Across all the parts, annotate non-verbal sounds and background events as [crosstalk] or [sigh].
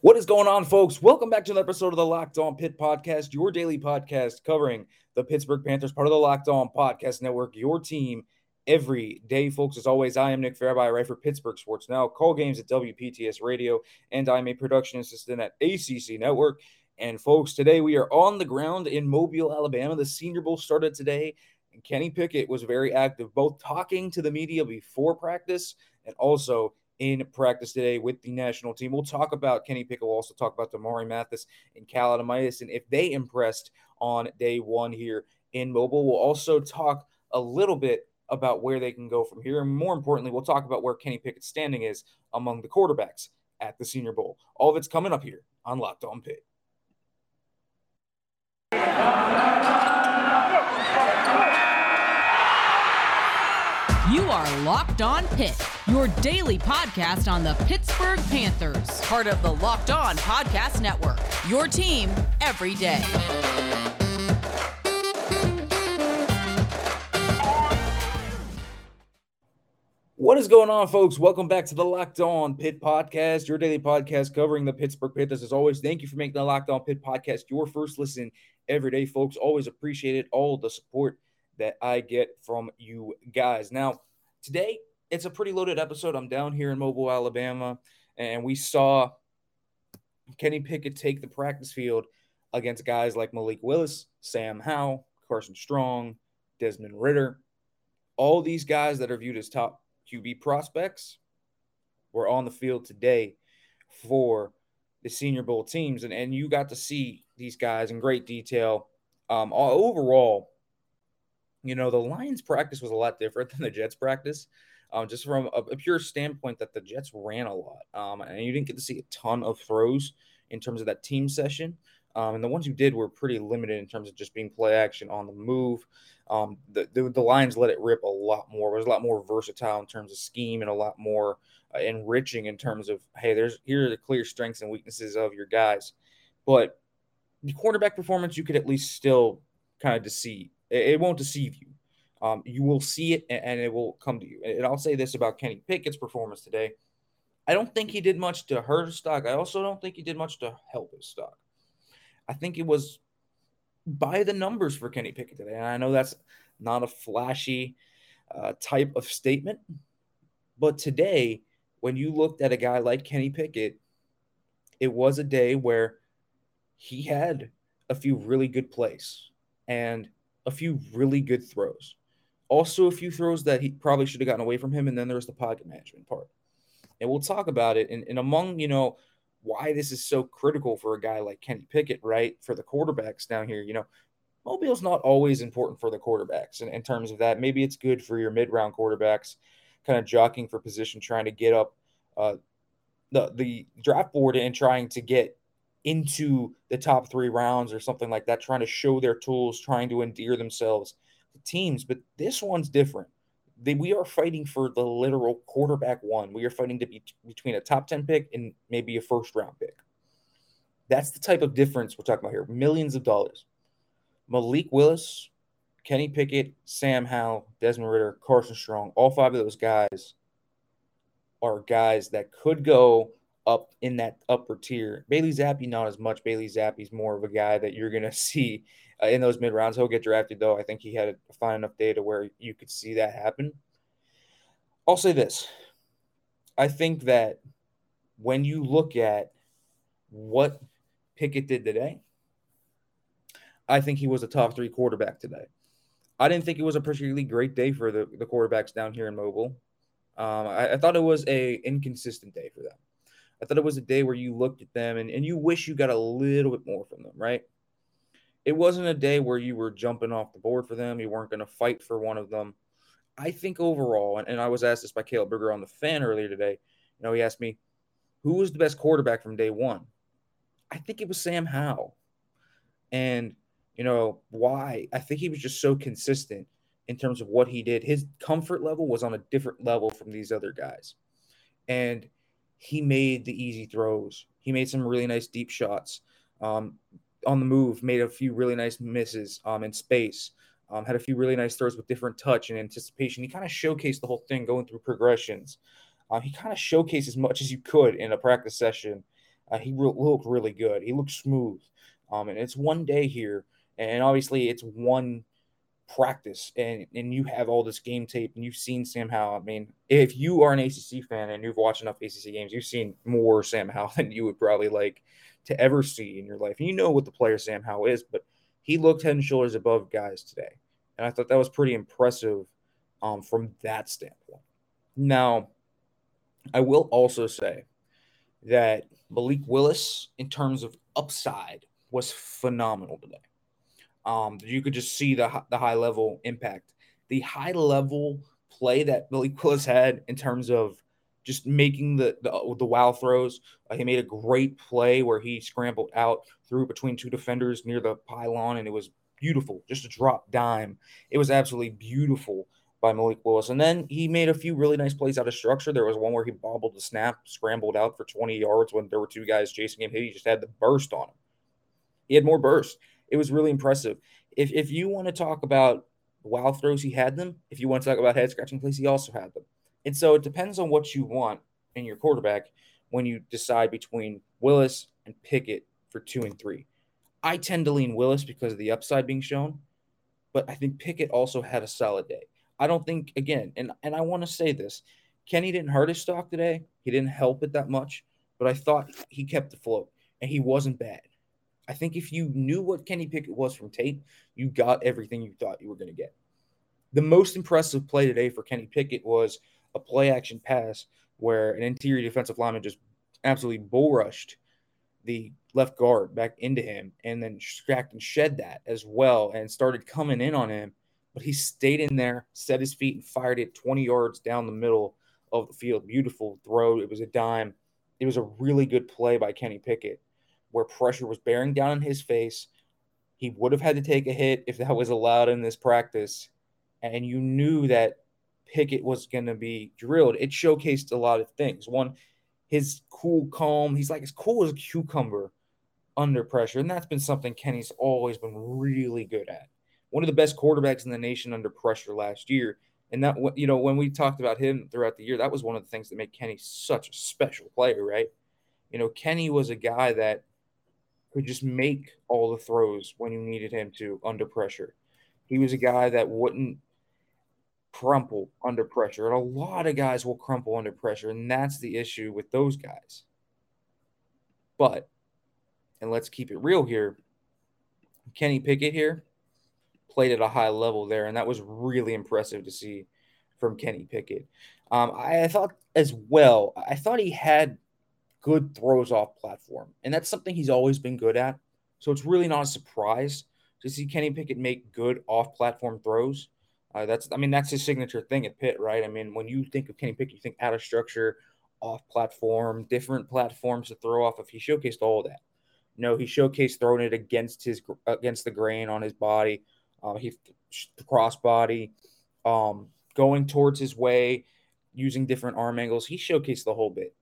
What is going on, folks? Welcome back to another episode of the Locked On Pitt Podcast, your daily podcast covering the Pittsburgh Panthers, part of the Locked On Podcast Network, your team every day, folks. As always, I am Nick Farabaugh, I write for Pittsburgh Sports Now, call games at WPTS Radio, and I'm a production assistant at ACC Network. And, folks, today we are on the ground in Mobile, Alabama. The Senior Bowl started today, and Kenny Pickett was very active, both talking to the media before practice and also in practice today with the national team. We'll talk about Kenny Pickett. We'll also talk about Damari Mathis and Cal Adomitis and if they impressed on day one here in mobile. We'll also talk a little bit about where they can go from here. And more importantly, we'll talk about where Kenny Pickett's standing is among the quarterbacks at the Senior Bowl. All of it's coming up here on Locked On Pitt. Are Locked On Pitt, your daily podcast on the Pittsburgh Panthers, part of the Locked On Podcast Network. Your team every day. What is going on, folks? Welcome back to the Locked On Pitt Podcast, your daily podcast covering the Pittsburgh Panthers. As always, thank you for making the Locked On Pitt Podcast your first listen every day, folks. Always appreciate it. All the support that I get from you guys. Now, today it's a pretty loaded episode. I'm down here in Mobile, Alabama, and we saw Kenny Pickett take the practice field against guys like Malik Willis, Sam Howell, Carson Strong, Desmond Ridder. All these guys that are viewed as top QB prospects were on the field today for the Senior Bowl teams, and, and you got to see these guys in great detail. Um, overall, you know, the Lions practice was a lot different [laughs] than the Jets practice. Um, just from a, a, pure standpoint that the Jets ran a lot. Um, and you didn't get to see a ton of throws in terms of that team session. Um, and the ones you did were pretty limited in terms of just being play action on the move. Um, the, the, the Lions let it rip a lot more. It was a lot more versatile in terms of scheme and a lot more uh, enriching in terms of hey, there's here are the clear strengths and weaknesses of your guys. But the quarterback performance, you could at least still kind of deceive it, won't deceive you. Um, you will see it and it will come to you. And I'll say this about Kenny Pickett's performance today. I don't think he did much to hurt his stock. I also don't think he did much to help his stock. I think it was by the numbers for Kenny Pickett today. And I know that's not a flashy uh, type of statement, but today, when you looked at a guy like Kenny Pickett, it was a day where he had a few really good plays. And a few really good throws. Also, a few throws that he probably should have gotten away from him. And then there's the pocket management part. And we'll talk about it. And, and among, you know, why this is so critical for a guy like Kenny Pickett, right? For the quarterbacks down here, you know, Mobile's not always important for the quarterbacks in, in terms of that. Maybe it's good for your mid round quarterbacks, kind of jockeying for position, trying to get up uh, the, the draft board and trying to get into the top three rounds or something like that, trying to show their tools, trying to endear themselves to teams. But this one's different. They, we are fighting for the literal quarterback one. We are fighting to be between a top 10 pick and maybe a first round pick. That's the type of difference we're talking about here. Millions of dollars. Malik Willis, Kenny Pickett, Sam Howell, Desmond Ridder, Carson Strong, all five of those guys are guys that could go up in that upper tier. Bailey Zappe, not as much. Bailey Zappe's more of a guy that you're going [laughs] to see uh, in those mid rounds. He'll get drafted, though. I think he had a fine enough day to where you could see that happen. I'll say this I think that when you look at what Pickett did today, I think he was a top three quarterback today. I didn't think it was a particularly great day for the, the quarterbacks down here in Mobile. Um, I, I, thought it was a inconsistent day for them. I thought it was a day where you looked at them and, and you wish you got a little bit more from them, right? It wasn't a day where you were jumping off the board for them. You weren't going to fight for one of them. I think overall, and, and I was asked this by Caleb Berger on the fan earlier today. You know, he asked me, who was the best quarterback from day one? I think it was Sam Howell. And, you know, why? I think he was just so consistent in terms of what he did. His comfort level was on a different level from these other guys. And he made the easy throws. He made some really nice deep shots. Um, on the move, made a few really nice misses um, in space. Um, had a few really nice throws with different touch and anticipation. He kind of showcased the whole thing going through progressions. Uh, he kind of showcased as much as you could in a practice session Uh, he re- looked really good. He looked smooth. Um, and it's one day here, and obviously it's one practice, and and you have all this game tape, and you've seen Sam Howell. I mean, if you are an ACC fan and you've watched enough ACC games, you've seen more Sam Howell [laughs] than you would probably like to ever see in your life. And you know what the player Sam Howell is, but he looked head and shoulders above guys today, and I thought that was pretty impressive um, from that standpoint. Now, I will also say that Malik Willis, in terms of upside, was phenomenal today. Um, you could just see the the high level impact, the high level play that Malik Willis had in terms of just making the the, the wow throws. Uh, he made a great play where he scrambled out through between two defenders near the pylon, and it was beautiful. Just a drop dime. It was absolutely beautiful by Malik Willis. And then he made a few really nice plays out of structure. There was one where he bobbled the snap, scrambled out for 20 yards when there were two guys chasing him. He just had the burst on him. He had more burst. It was really impressive. If, if you want to talk about wow throws, he had them. If you want to talk about head scratching plays, he also had them. And so it depends on what you want in your quarterback when you decide between Willis and Pickett for two and three. I tend to lean Willis because of the upside being shown, but I think Pickett also had a solid day. I don't think again, and and I want to say this, Kenny didn't hurt his stock today. He didn't help it that much, but I thought he kept the float and he wasn't bad. I think if you knew what Kenny Pickett was from tape, you got everything you thought you were going to get. The most impressive play today for Kenny Pickett was a play action pass where an interior defensive lineman just absolutely bull rushed the left guard back into him and then and shed that as well and started coming in on him but he stayed in there, set his feet, and fired it 20 yards down the middle of the field. Beautiful throw. It was a dime. It was a really good play by Kenny Pickett where pressure was bearing down on his face. He would have had to take a hit if that was allowed in this practice. And you knew that Pickett was going to be drilled. It showcased a lot of things. One, his cool, calm. He's like as cool as a cucumber under pressure. And that's been something Kenny's always been really good at one of the best quarterbacks in the nation under pressure last year. And that, you know, when we talked about him throughout the year, that was one of the things that made Kenny such a special player, right? You know, Kenny was a guy that could just make all the throws when you needed him to under pressure. He was a guy that wouldn't crumple under pressure. And a lot of guys will crumple under pressure. And that's the issue with those guys. But, and let's keep it real here Kenny Pickett here, played at a high level there, and that was really impressive to see from Kenny Pickett. Um, I, I thought as well, I thought he had good throws off platform, and that's something he's always been good at. So it's really not a surprise to see Kenny Pickett make good off platform throws. Uh, that's, I mean, that's his signature thing at Pitt, right? I mean, when you think of Kenny Pickett, you think out of structure, off platform, different platforms to throw off of. He showcased all that. no, he showcased throwing it against his against the grain on his body, uh, he the crossbody, um, going towards his way, using different arm angles. He showcased the whole bit,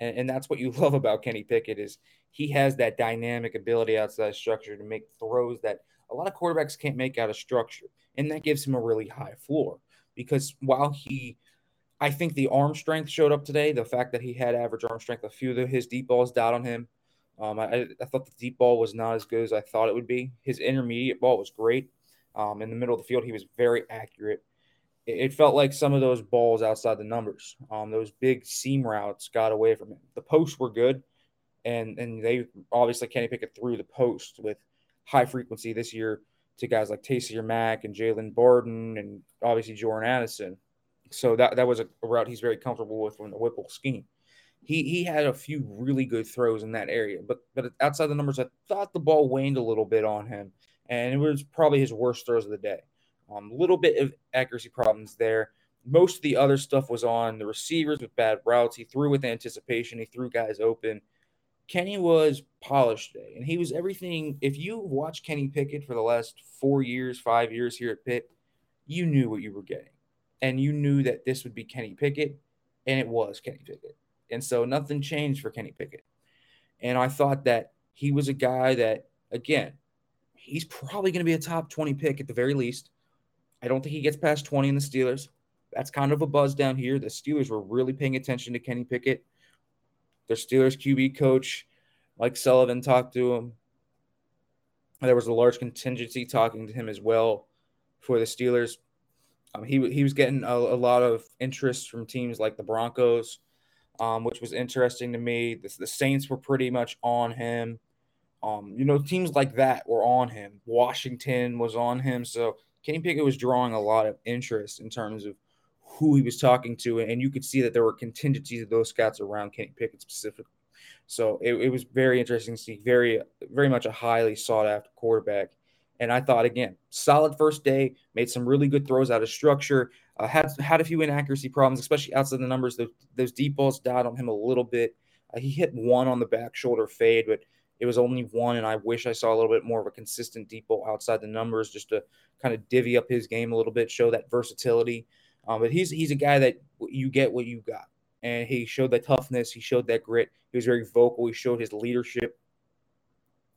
and, and that's what you [laughs] love about Kenny Pickett is he has that dynamic ability outside of structure to make throws that a lot of quarterbacks can't make out of structure, and that gives him a really high floor. Because while he I think the arm strength showed up today. The fact that he had average arm strength, a few of his deep balls died on him. Um, I, I, thought the deep ball was not as good as I thought it would be. His intermediate ball was great. Um, in the middle of the field, he was very accurate. It, felt like some of those balls outside the numbers, um, those big seam routes, got away from him. The posts were good, and and they obviously Kenny Pickett threw the post with high frequency this year to guys like Taysir Mack and Jalen Barden and obviously Jordan Addison. So that that was a route he's very comfortable with from the Whipple scheme he he had a few really good throws in that area, but but outside the numbers, I thought the ball waned a little bit on him, and it was probably his worst throws of the day. A um, little bit of accuracy problems there. Most of the other stuff was on the receivers with bad routes. He threw with anticipation. He threw guys open. Kenny was polished today, and he was everything. If you watch Kenny Pickett for the last four years, five years here at Pitt, you knew what you were getting, and you knew that this would be Kenny Pickett, and it was Kenny Pickett. And so nothing changed for Kenny Pickett. And I thought that he was a guy that, again, he's probably going to be a top 20 pick at the very least. I don't think he gets past 20 in the Steelers. That's kind of a buzz down here. The Steelers were really paying attention to Kenny Pickett. Their Steelers QB coach, Mike Sullivan, talked to him. There was a large contingency talking to him as well for the Steelers. Um, he he was getting a, a, lot of interest from teams like the Broncos, um, which was interesting to me. The, the, Saints were pretty much on him. Um, you know, teams like that were on him. Washington was on him. So Kenny Pickett was drawing a lot of interest in terms of who he was talking to, and you could see that there were contingencies of those scouts around Kenny Pickett specifically. So it, it was very interesting to see, very, very much a highly sought after quarterback. And I thought again, solid first day, made some really good throws out of structure. Uh, had had a few inaccuracy problems, especially outside the numbers. Those, those deep balls died on him a little bit. Uh, he hit one on the back shoulder fade, but it was only one. And I wish I saw a little bit more of a consistent deep ball outside the numbers, just to kind of divvy up his game a little bit, show that versatility. Um, but he's he's a guy that you get what you got, and he showed that toughness. He showed that grit. He was very vocal. He showed his leadership.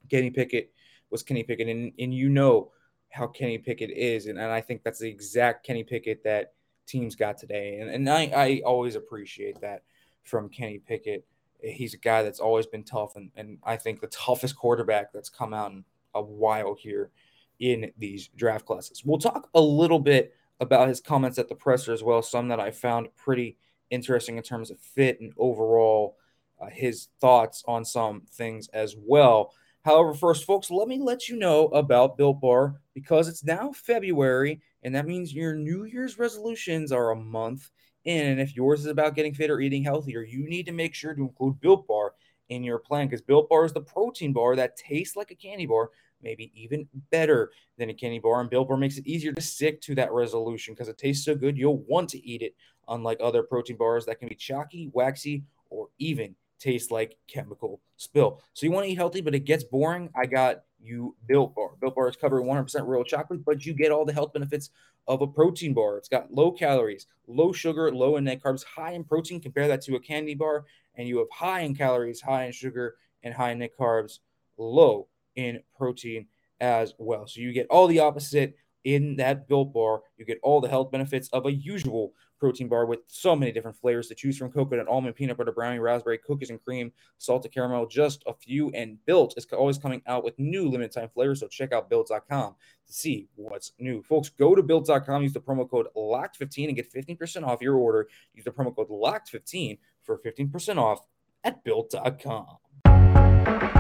Kenny Pickett was Kenny Pickett, and and you know how Kenny Pickett is, and, and I think that's the exact Kenny Pickett that teams got today, and and I I always appreciate that from Kenny Pickett. He's a guy that's always been tough, and and I think the toughest quarterback that's come out in a while here in these draft classes. We'll talk a little bit about his comments at the presser as well, some that I found pretty interesting in terms of fit and overall uh, his thoughts on some things as well. However, first, folks, let me let you know about Built Bar because it's now February, and that means your New Year's resolutions are a month in. And if yours is about getting fit or eating healthier, you need to make sure to include Built Bar in your plan because Built Bar is the protein bar that tastes like a candy bar, maybe even better than a candy bar. And Built Bar makes it easier to stick to that resolution because it tastes so good, you'll want to eat it, unlike other protein bars that can be chalky, waxy, or even taste like chemical spill. So you want to eat healthy, but it gets boring. I got you Built Bar. Built Bar is covered 100% real chocolate, but you get all the health benefits of a protein bar. It's got low calories, low sugar, low in net carbs, high in protein. Compare that to a candy bar, and you have high in calories, high in sugar, and high in net carbs, low in protein as well. So you get all the opposite in that Built Bar. You get all the health benefits of a usual protein bar with so many different flavors to choose from coconut, almond, peanut butter, brownie, raspberry, cookies and cream, salted caramel, just a few. And Built is always coming out with new limited time flavors. So check out built.com to see what's new. Folks, go to built.com, use the promo code LOCKED15 and get 15% off your order. Use the promo code LOCKED15 for 15% off at built.com.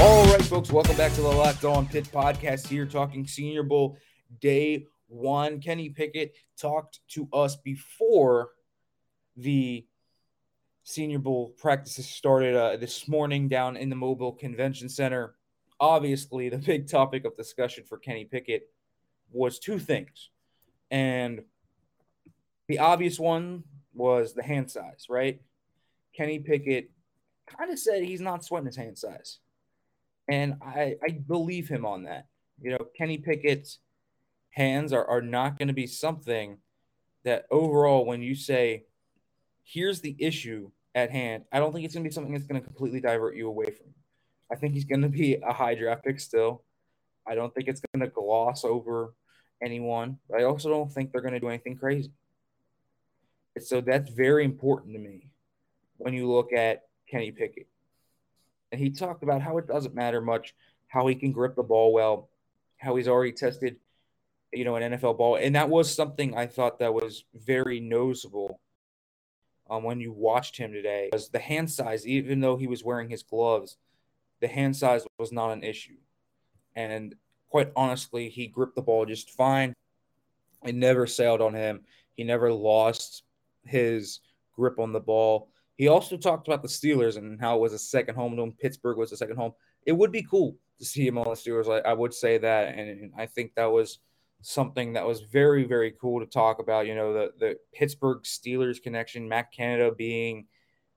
All right, folks, welcome back to the Locked On Pitt podcast here, talking Senior Bowl day one. Kenny Pickett talked to us before the Senior Bowl practices started uh, this morning down in the Mobile Convention Center. Obviously, the big topic of discussion for Kenny Pickett was two things. And the obvious one was the hand size, right? Kenny Pickett kind of said he's not sweating his hand size. And I, I believe him on that. You know, Kenny Pickett's hands are, are not going to be something that overall, when you say, here's the issue at hand, I don't think it's going to be something that's going to completely divert you away from. I think he's going to be a high draft pick still. I don't think it's going to gloss over anyone. I also don't think they're going to do anything crazy. So that's very important to me when you look at Kenny Pickett and he talked about how it doesn't matter much how he can grip the ball well, how he's already tested, you know, an NFL ball, and that was something I thought that was very noticeable um, when you watched him today. Was the hand size, even though he was wearing his gloves, the hand size was not an issue, and quite honestly, he gripped the ball just fine. It never sailed on him. He never lost his grip on the ball. He also talked about the Steelers and how it was a second home to him. Pittsburgh was a second home. It would be cool to see him on the Steelers. I, I would say that, and I think that was something that was very, very cool to talk about. You know, the the Pittsburgh Steelers connection. Matt Canada being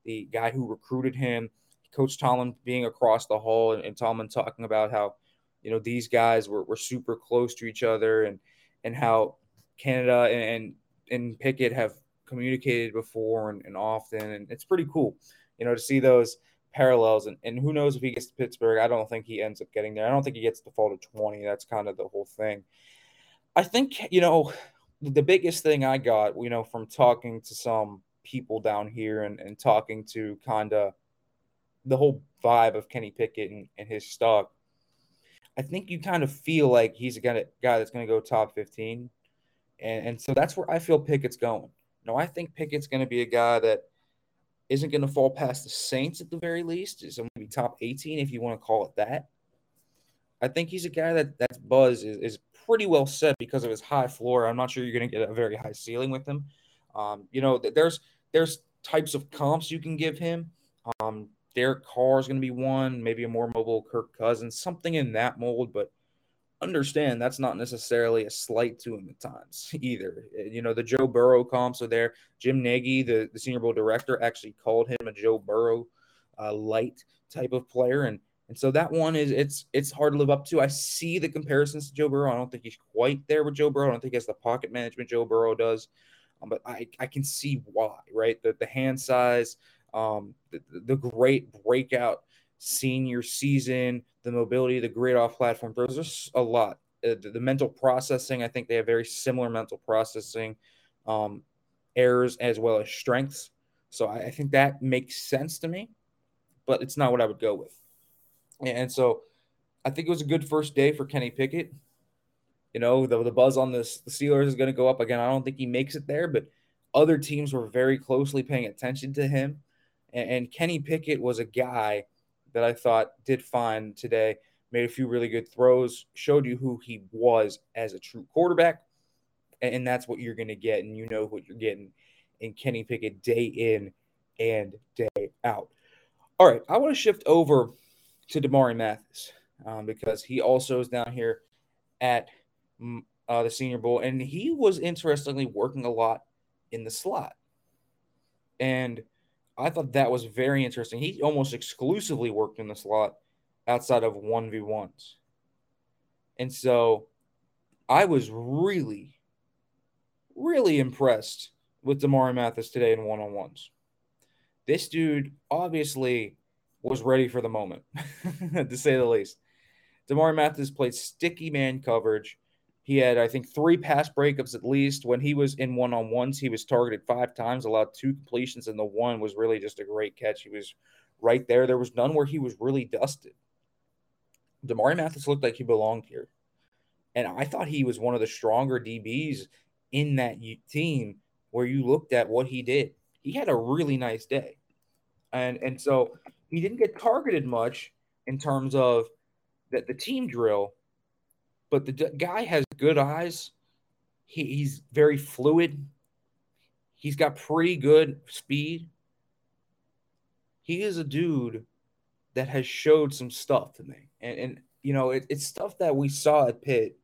the guy who recruited him, Coach Tomlin being across the hall, and, and Tomlin talking about how you know these guys were, were super close to each other, and and how Canada and and Pickett have communicated before and, and often, and it's pretty cool, you know, to see those parallels. And, and who knows if he gets to Pittsburgh? I don't think he ends up getting there. I don't think he gets the fall to 20. That's kind of the whole thing. I think, you know, the biggest thing I got, you know, from talking to some people down here and, and talking to kind of the whole vibe of Kenny Pickett and, and his stock, I think you kind of feel like he's a guy, that's going to go top 15. And, and so that's where I feel Pickett's going. No, I think Pickett's going to be a guy that isn't going to fall past the Saints at the very least. Is going to be top 18 if you want to call it that. I think he's a guy that that's buzz is, is pretty well set because of his high floor. I'm not sure you're going to get a very high ceiling with him. Um, you know, there's there's types of comps you can give him. Um, Derek Carr is going to be one, maybe a more mobile Kirk Cousins, something in that mold. But understand that's not necessarily a slight to him at times [laughs] either. You know, the Joe Burrow comps are there. Jim Nagy, the, the Senior Bowl director, actually called him a Joe Burrow uh, light type of player, and and so that one is it's it's hard to live up to. I see the comparisons to Joe Burrow. I don't think he's quite there with Joe Burrow. I don't think he has the pocket management Joe Burrow does, um, but I I can see why. Right, the the hand size, um, the, the great breakout senior season, the mobility, the great off platform throws. There's a lot. Uh, the, the, mental processing, I think they have very similar mental processing um, errors as well as strengths. So I, I, think that makes sense to me, but it's not what I would go with. And so I think it was a good first day for Kenny Pickett. You know, the, the buzz on this, the Steelers is going to go up again. I don't think he makes it there, but other teams were very closely paying attention to him. And, and Kenny Pickett was a guy that I thought did fine today. Made a few really good throws, showed you who he was as a true quarterback. And that's what you're going to get. And you know what you're getting in Kenny Pickett day in and day out. All right. I want to shift over to Damari Mathis um, because he also is down here at uh, the Senior Bowl. And he was interestingly working a lot in the slot. And I thought that was very interesting. He almost exclusively worked in the slot outside of 1v1s. And so I was really, really impressed with Damari Mathis today in one on ones. This dude obviously was ready for the moment, [laughs] to say the least. Damari Mathis played sticky man coverage he had, I think, three pass breakups at least. When he was in one on ones, he was targeted five times, allowed two completions, and the one was really just a great catch. He was right there. There was none where he was really dusted. Damari Mathis looked like he belonged here. And I thought he was one of the stronger DBs in that team where you looked at what he did. He had a really nice day. And and so he didn't get targeted much in terms of that the team drill, but the guy has good eyes. He, he's very fluid. He's got pretty good speed. He is a dude that has showed some stuff to me. And, and you know, it, it's stuff that we saw at Pitt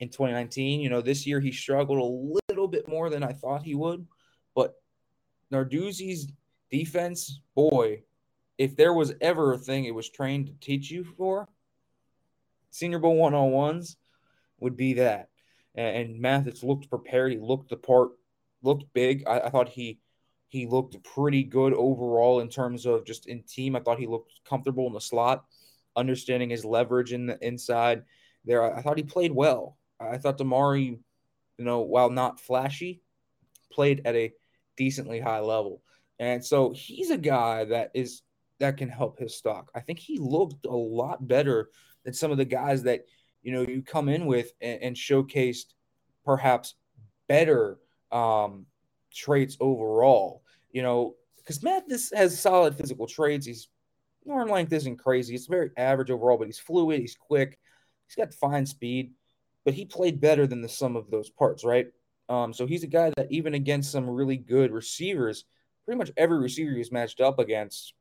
in 2019. You know, this year he struggled a little bit more than I thought he would. But Narduzzi's defense, boy, if there was ever a thing it was trained to teach you for, Senior Bowl one on ones, would be that. And, and Mathis looked prepared. He looked the part, looked big. I, I thought he he looked pretty good overall in terms of just in team. I thought he looked comfortable in the slot, understanding his leverage in the inside there. I, I thought he played well. I thought Damari, you know, while not flashy, played at a decently high level. And so he's a guy that is that can help his stock. I think he looked a lot better than some of the guys that you know you come in with and, and showcased perhaps better um, traits overall. You know, because Mathis has solid physical traits. He's arm length isn't crazy. It's very average overall, but he's fluid. He's quick. He's got fine speed, but he played better than the sum of those parts, right? Um, so he's a guy that even against some really good receivers, pretty much every receiver he's matched up against,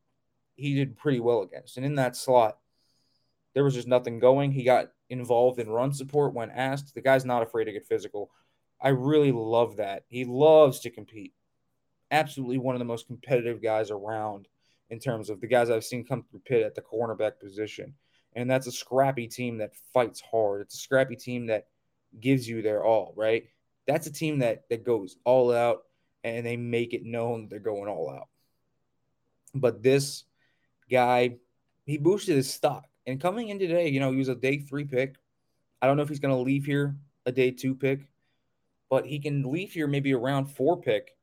he did pretty well against. And in that slot, there was just nothing going. He got involved in run support when asked. The guy's not afraid to get physical. I really love that. He loves to compete. Absolutely one of the most competitive guys around in terms of the guys I've seen come through Pitt at the cornerback position. And that's a scrappy team that fights hard. It's a scrappy team that gives you their all, right? That's a team that that goes all out and they make it known they're going all out. But this guy, he boosted his stock. And coming in today, you know, he was a day three pick. I don't know if he's going to leave here a day two pick, but he can leave here maybe a round four pick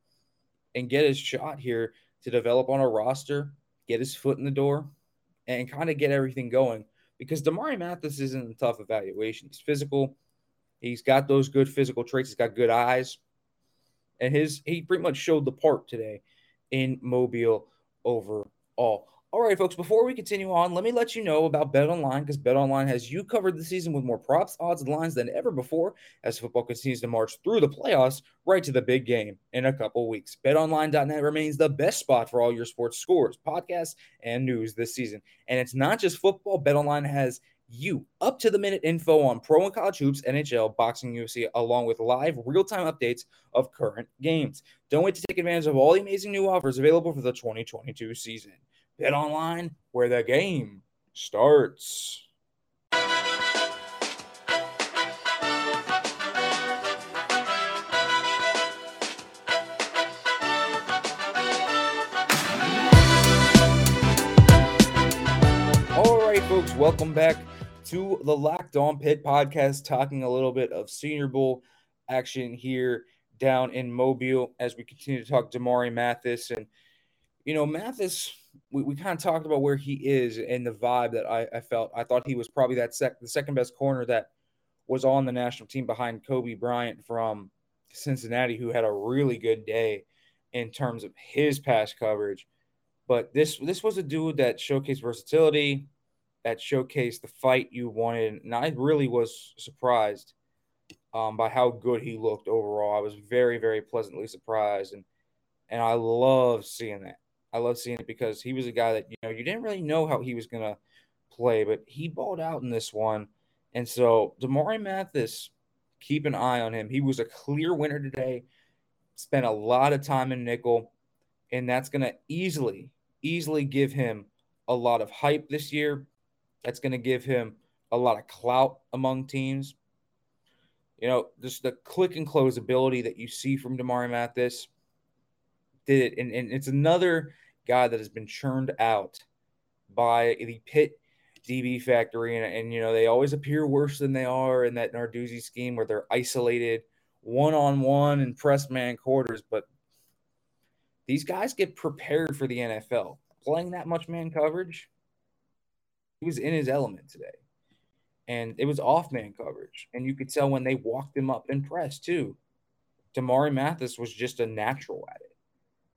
and get his shot here to develop on a roster, get his foot in the door, and kind of get everything going. Because Damari Mathis isn't a tough evaluation. He's physical. He's got those good physical traits. He's got good eyes. And his he pretty much showed the part today in Mobile overall. All right, folks, before we continue on, let me let you know about Bet Online because Bet Online has you covered the season with more props, odds, and lines than ever before as football continues to march through the playoffs right to the big game in a couple weeks. BetOnline.net remains the best spot for all your sports scores, podcasts, and news this season. And it's not just football, BetOnline has you up to the minute info on pro and college hoops, NHL, boxing, UFC, along with live real time updates of current games. Don't wait to take advantage of all the amazing new offers available for the 2022 season. Bet online where the game starts. All right, folks, welcome back to the Locked On Pitt podcast, talking a little bit of Senior Bowl action here down in Mobile as we continue to talk Damari Mathis. And, you know, Mathis we, we kind of talked about where he is and the vibe that I, I felt. I thought he was probably that sec the second best corner that was on the national team behind Coby Bryant from Cincinnati, who had a really good day in terms of his pass coverage. But this this was a dude that showcased versatility, that showcased the fight you wanted, and I really was surprised um, by how good he looked overall. I was very very pleasantly surprised, and and I love seeing that. I love seeing it because he was a guy that you know you didn't really know how he was gonna play, but he balled out in this one. And so Damari Mathis, keep an eye on him. He was a clear winner today. Spent a lot of time in nickel, and that's gonna easily, easily give him a lot of hype this year. That's gonna give him a lot of clout among teams. You know, just the click and close ability that you see from Damari Mathis did it. And, and it's another guy that has been churned out by the Pitt DB factory. And, and, you know, they always appear worse than they are in that Narduzzi scheme where they're isolated one on one and press man quarters. But these guys get prepared for the NFL. Playing that much man coverage, he was in his element today. And it was off man coverage. And you could tell when they walked him up in press, too. Damari Mathis was just a natural at it.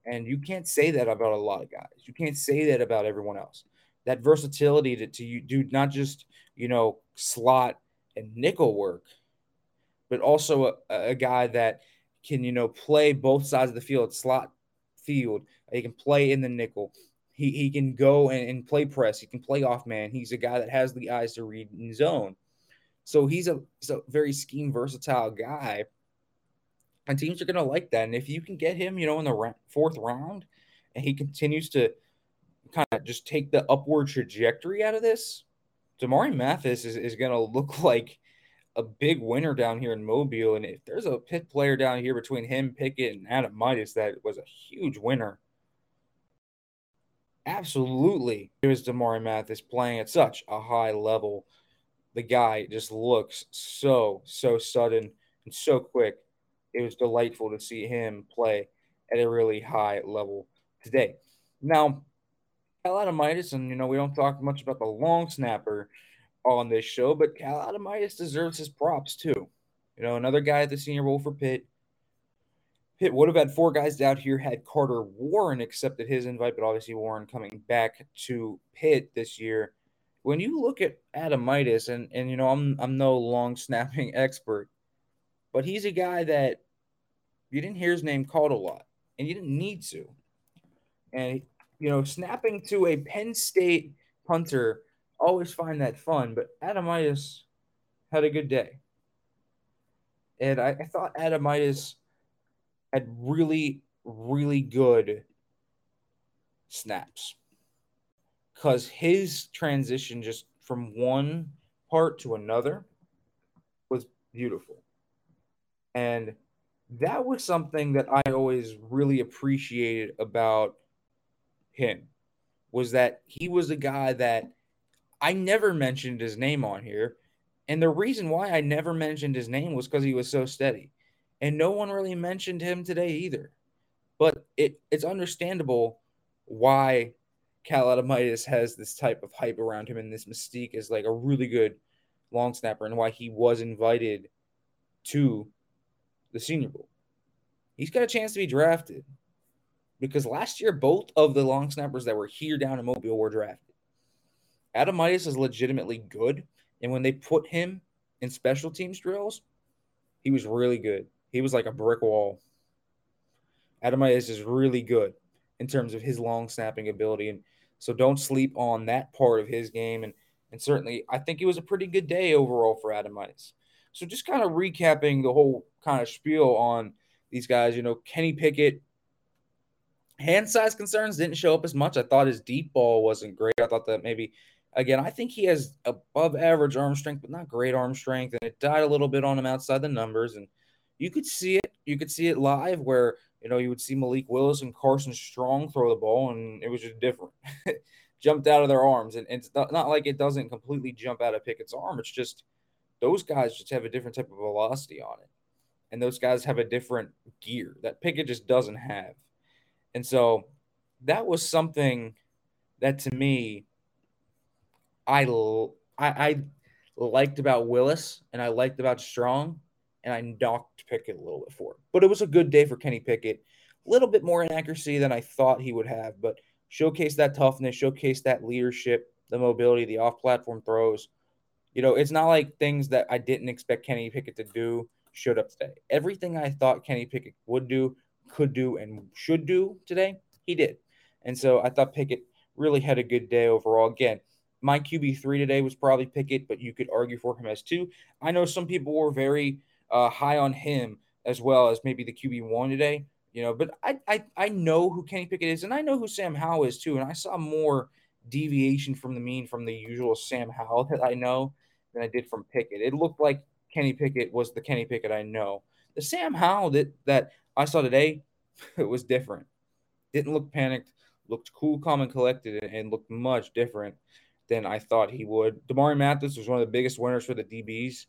And you can't say that about a lot of guys. You can't say that about everyone else. That versatility to, to you do not just, you know, slot and nickel work, but also a, a guy that can, you know, play both sides of the field, slot field. He can play in the nickel. He, he can go and, and play press. He can play off man. He's a guy that has the eyes to read in zone. So he's a, he's a very scheme versatile guy and teams are going to like that. And if you can get him, you know, in the fourth round, and he continues to kind of just take the upward trajectory out of this, Damari Mathis is, is going to look [laughs] like a big winner down here in Mobile. And if there's a Pitt player down here between him, Pickett, and Adomitis that was a huge winner, absolutely, it was Damari Mathis playing at such a high level. The guy just looks so, so sudden and so quick it was delightful to see him play at a really high level today. Now, Cal Adomitis, and you know, we don't talk much about the long snapper on this show, but Cal Adomitis deserves his props too. You know, another guy at the Senior Bowl for Pitt. Pitt would have had four guys out here had Carter Warren accepted his invite, but obviously Warren coming back to Pitt this year. When you look at Adomitis, and and you know, I'm I'm no long [laughs] snapping expert, but he's a guy that you didn't hear his name called a lot, and you didn't need to. And you know, snapping to a Penn State punter, always find that fun. But Adomitis had a good day, and I, I thought Adomitis had really, really good snaps because his transition just from one part to another was beautiful. And that was something that I always really appreciated about him was that he was a guy that I never mentioned his name on here And the reason why I never mentioned his name was because he was so steady. And no one really mentioned him today either. But it, it's understandable why Cal Adomitis has this type of hype around him and this mystique is like a really good long snapper and why he was invited to the Senior Bowl. He's got a chance to be drafted because last year both of the long snappers that were here down in Mobile were drafted. Adomitis is legitimately good, and when they put him in special teams drills, he was really good. He was like a brick wall. Adomitis is really good in terms of his long snapping ability, and so don't sleep on that part of his game. And and certainly, I think it was a pretty good day overall for Adomitis. So just kind of recapping the whole kind of spiel on these guys. You know, Kenny Pickett hand size concerns didn't show up as much. I thought his deep ball wasn't great. I thought that maybe again, I think he has above average arm strength, but not great arm strength. And it died a little bit on him outside the numbers. And you could see it. You could see it live where, you know, you would see Malik Willis and Carson Strong throw the ball, and it was just different. [laughs] Jumped out of their arms. And, and it's not, not like it doesn't completely jump out of Pickett's arm. It's just those guys just have a different type of velocity on it. And those guys have a different gear that Pickett just doesn't have. And so that was something that to me, I, I, I liked about Willis and I liked about Strong, and I knocked Pickett a little bit for it. But it was a good day for Kenny Pickett. A little bit more inaccuracy than I thought he would have, but showcase that toughness, showcase that leadership, the mobility, the off platform throws. You know, it's not like things that I didn't expect Kenny Pickett to do showed up today. Everything I thought Kenny Pickett would do, could do, and should do today, he did. And so I thought Pickett really had a good day overall. Again, my QB3 today was probably Pickett, but you could argue for him as two. I know some people were very uh, high on him as well as maybe the QB1 today, you know, but I, I, I know who Kenny Pickett is, and I know who Sam Howell is too. And I saw more deviation from the mean from the usual Sam Howell that I know than I did from Pickett. It looked like Kenny Pickett was the Kenny Pickett I know. The Sam Howell that, that I saw today, [laughs] it was different. Didn't look panicked, looked cool, calm, and collected, and looked much different than I thought he would. Damari Mathis was one of the biggest winners for the DBs.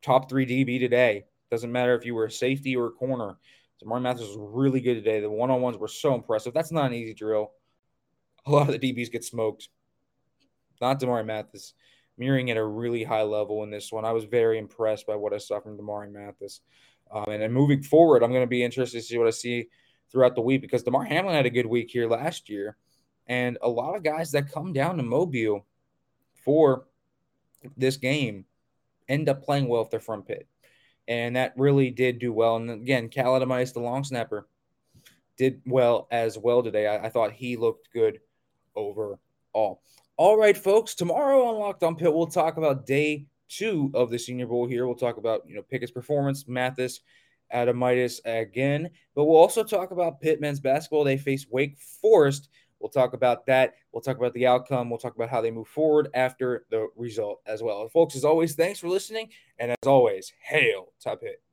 Top three DB today. Doesn't matter if you were a safety or a corner. Damari Mathis was really good today. The one on ones were so impressive. That's not an easy drill. A lot of the DBs get smoked. Not Damari Mathis. Mirroring at a really high level in this one. I was very impressed by what I saw from Damari Mathis. Um, and then moving forward, I'm going to be interested to see what I see throughout the week because Damar Hamlin had a good week here last year. And a lot of guys that come down to Mobile for this game end up playing well if they're from Pitt. And that really did do well. And again, Cal the long snapper, did well as well today. I, I thought he looked good overall. All right, folks. Tomorrow on Locked On Pitt, we'll talk about day two of the Senior Bowl here. We'll talk about, you know, Pickett's performance, Mathis, Adomitis again. But we'll also talk about Pitt men's basketball. They face Wake Forest We'll talk about that. We'll talk about the outcome. We'll talk about how they move forward after the result as well. And folks, as always, thanks for listening. And as always, hail to Pitt.